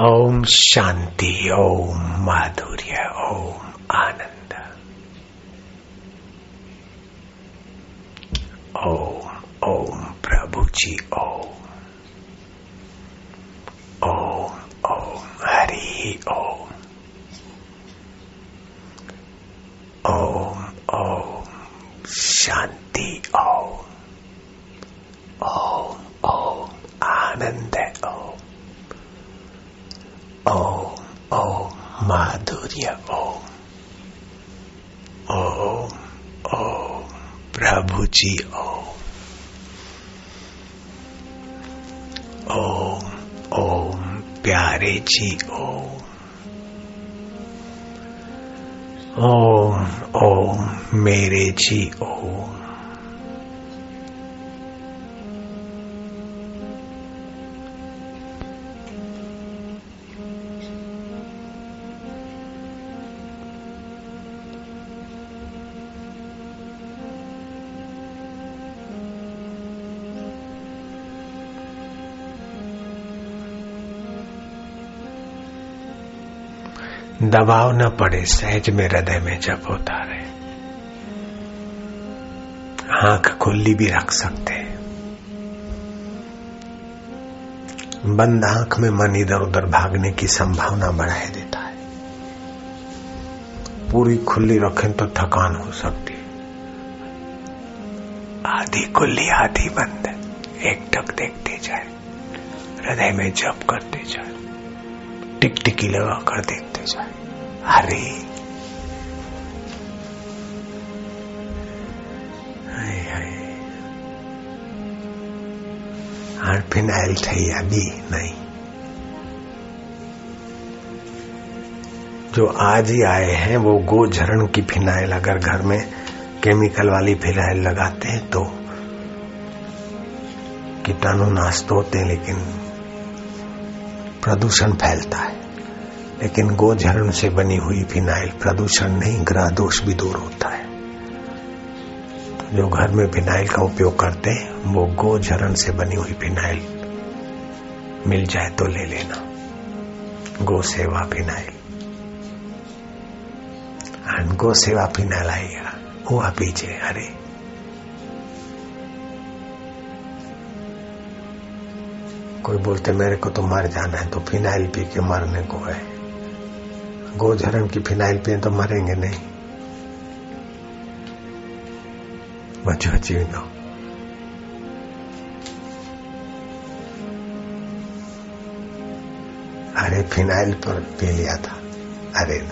ओम शांति ओम माधुर्य ओम आनंद ओम ओम प्रभु जी ओम ओम ओम हरि ओम ओम ओम शांति ओम ओम ओम आनंद ओम ओम ओम माधुर्य ओम ओम ओम प्रभु जी ओम ओम ओम प्यारे जी ओम ओम ओम मेरे जी ओम दबाव न पड़े, सहज में हृदय में जब होता रहे आँख खुली भी रख सकते बंद आँख में मन इधर उधर भागने की संभावना बढ़ाए देता है। पूरी खुली रखें तो थकान हो सकती आधी खुली, आधी बंद। एक टक देखते जाए। हृदय में जप करते जाए। टिकटिकी लगा कर देखते जाए हरे हार फिनाइल થઈ अभी नहीं जो आज ही आए हैं, वो गो झरण की फिनाइल अगर घर में केमिकल वाली फिनाइल लगाते हैं तो कीटाणु नाश तो होते हैं, लेकिन प्रदूषण फैलता है। लेकिन गोझरण से बनी हुई फिनाइल प्रदूषण नहीं ग्रह दोष भी दूर होता है। तो जो घर में फिनाइल का उपयोग करते हैं, वो गोझरण से बनी हुई फिनाइल मिल जाए तो ले लेना। गो सेवा फिनाइल। एंड गो सेवा फिनाइल आएगा हुआ पीछे, अरे। कोई बोलते, मेरे को तो मर जाना है तो फिनाइल पी के मरने को है। गोझरण की फिनाइल पिए तो मरेंगे नहीं। बचो जीवनो अरे, फिनाइल पर पी लिया था। अरे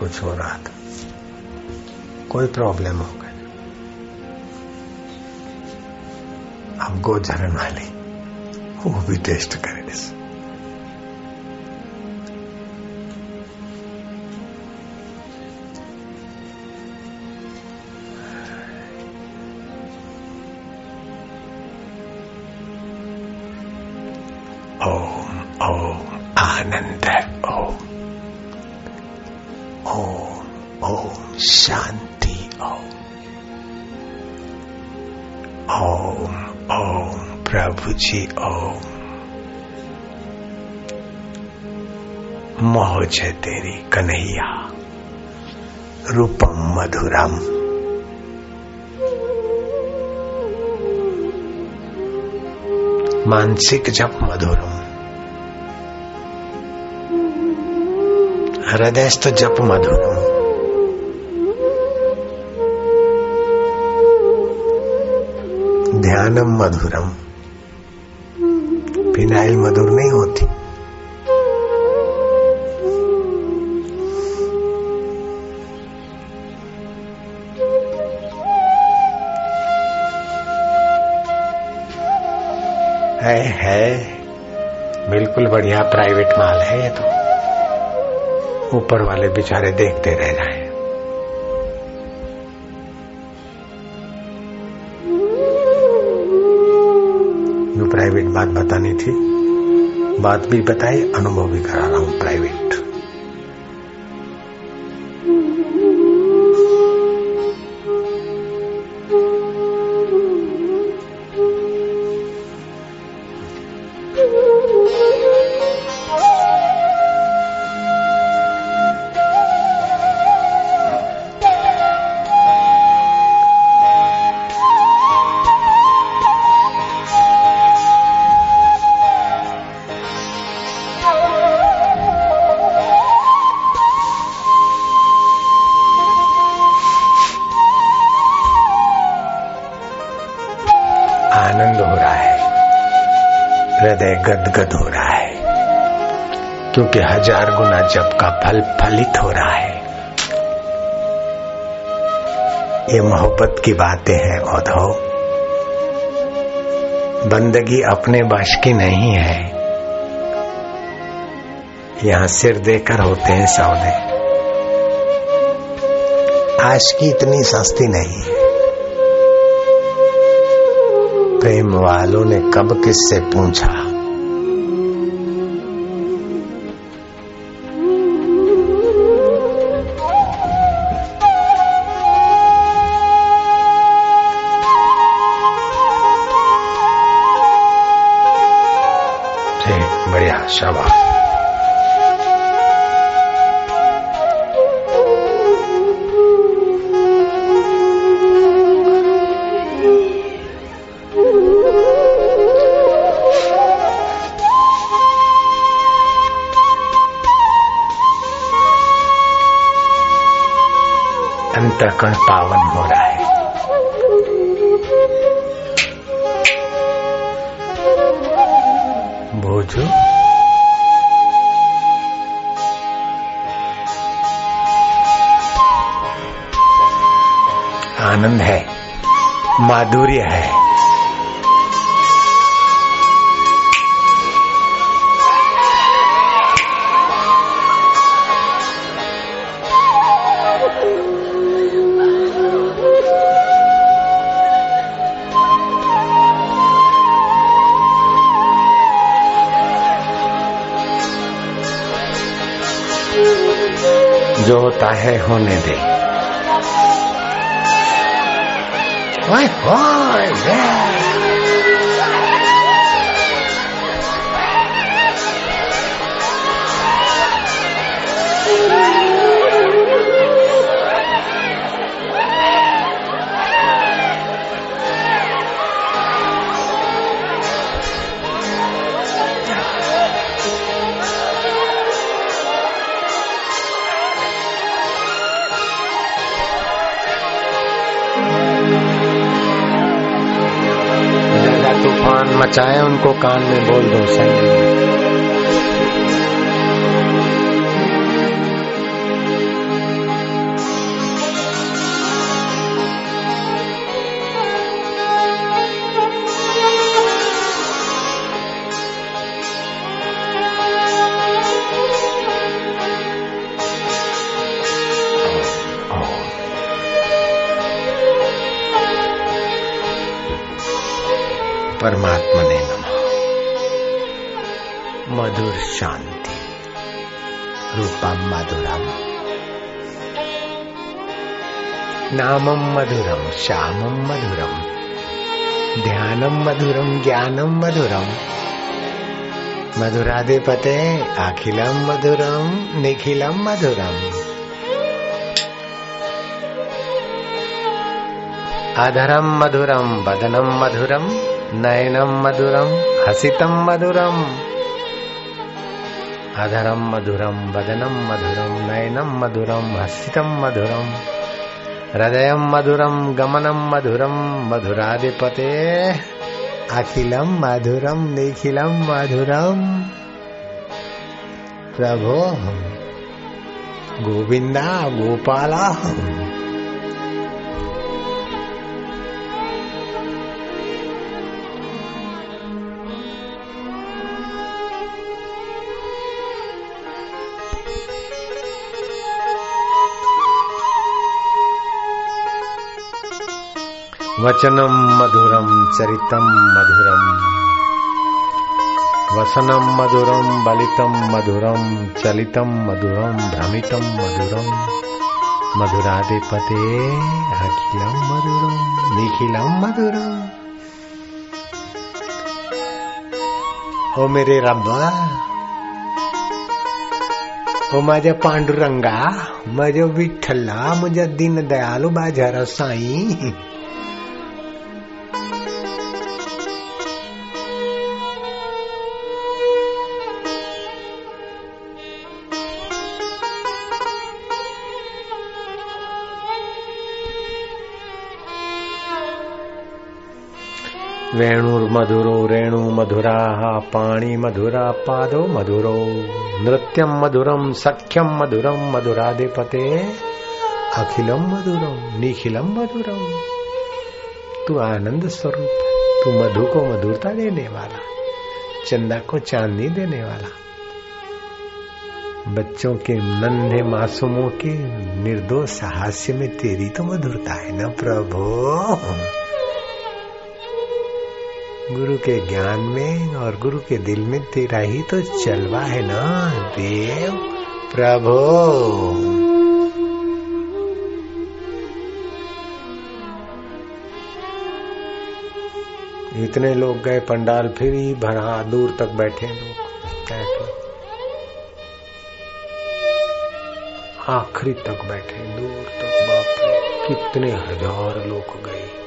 कुछ हो रहा था। कोई प्रॉब्लम हो गई अब गोझरण वाली, वो भी टेस्ट करें ओम ओम आनंद ओम ओम ओम शांति ओम ओम ओम प्रभु जी ओम है तेरी कन्हैया रूपम मधुरम मानसिक जप मधुरम हृदयस्थ जप मधुरम ध्यानम मधुरम। फिनाइल मधुर नहीं होती। है है। बिल्कुल बढ़िया प्राइवेट माल है ये तो। ऊपर वाले बेचारे देखते रह जाए। जो प्राइवेट बात बतानी थी, बात भी बताई, अनुभव भी करा रहा हूँ प्राइवेट। हृदय गदगद हो रहा है। क्योंकि हज़ार गुना जप का फल फलित हो रहा है। ये मोहब्बत की बातें हैं, औधो। बंदगी अपने वश की नहीं है। यहाँ सिर देकर होते हैं सौदे। आज की इतनी सस्ती नहीं है। प्रेम वालों ने कब किससे पूछा? बढ़िया शाबाश। अंतकण पावन हो रहा है। बोझो आनंद है माधुर्य है। है होने दे ओए ओए ज्यादा तूफ़ान मचाए उनको कान में बोल दो संग परमात्मा ने नमः। मधुर शांति। रूपम मधुरम। नामम मधुरम, श्यामम मधुरम। ध्यानम मधुरम, ज्ञानम मधुरम। मधुराधिपते, अखिलम मधुरम, निखिलम मधुरम। अधरम मधुरम बदनम मधुरम। नयनम मधुरम हसितम मधुरम अधरम मधुरम वदनम मधुरम नयनम मधुरम हसितम मधुरम हृदय मधुरम गमनम मधुरम मधुराधिपते अखिलम मधुरम निखिलम मधुरम प्रभो गोविंदा गोपाला वचनम मधुरम, चरितम मधुरम। वसनम मधुरम, बलितम मधुरम, चलितम मधुरम, भ्रमितम मधुरम। मधुराधिपते अखिलम मधुरम, निखिलम मधुरम। ओ मेरे रब्बा, ओ माझ्या पांडुरंगा, माझ्या विठ्ठला, माझ्या दीनदयालू बाज़ार साई। वेणुर्मधुरो रेणु मधुरा, पाणी मधुरा, पादो मधुरो। नृत्यम मधुरम सख्यम मधुरम मधुराधिपते अखिलम मधुरम निखिलम मधुरम तू आनंद स्वरूप, तू मधु को मधुरता देने वाला, चंदा को चांदनी देने वाला। बच्चों के नन्हे मासूमों के निर्दोष हास्य में तेरी तो मधुरता है ना प्रभु? गुरु के ज्ञान में और गुरु के दिल में तेरा ही तो चलवा है ना, देव प्रभो। इतने लोग गए पंडाल, फिर ही भरा, दूर तक बैठे लोग, बैठे। आखिरी तक बैठे, दूर तक, बाप कितने हज़ार लोग गए।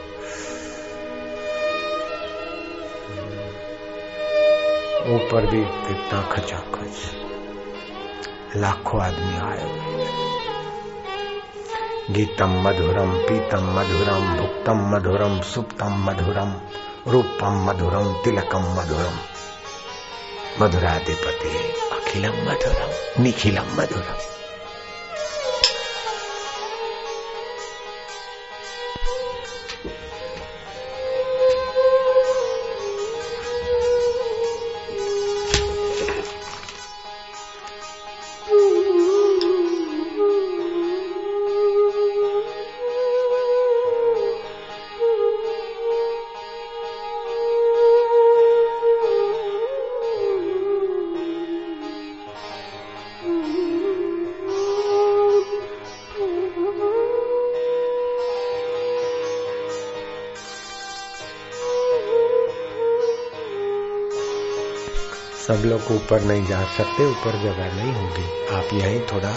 ऊपर भी कितना खचाखच। लाखों आदमी आए गीतम मधुरम, पीतम मधुरम, भुक्तम मधुरम, सुप्तम मधुरम, रूपम मधुरम, तिलकम मधुरम। मधुराधिपति अखिलम मधुरम, निखिलम मधुरम। सब लोग ऊपर नहीं जा सकते ऊपर जगह नहीं होगी। आप यहीं थोड़ा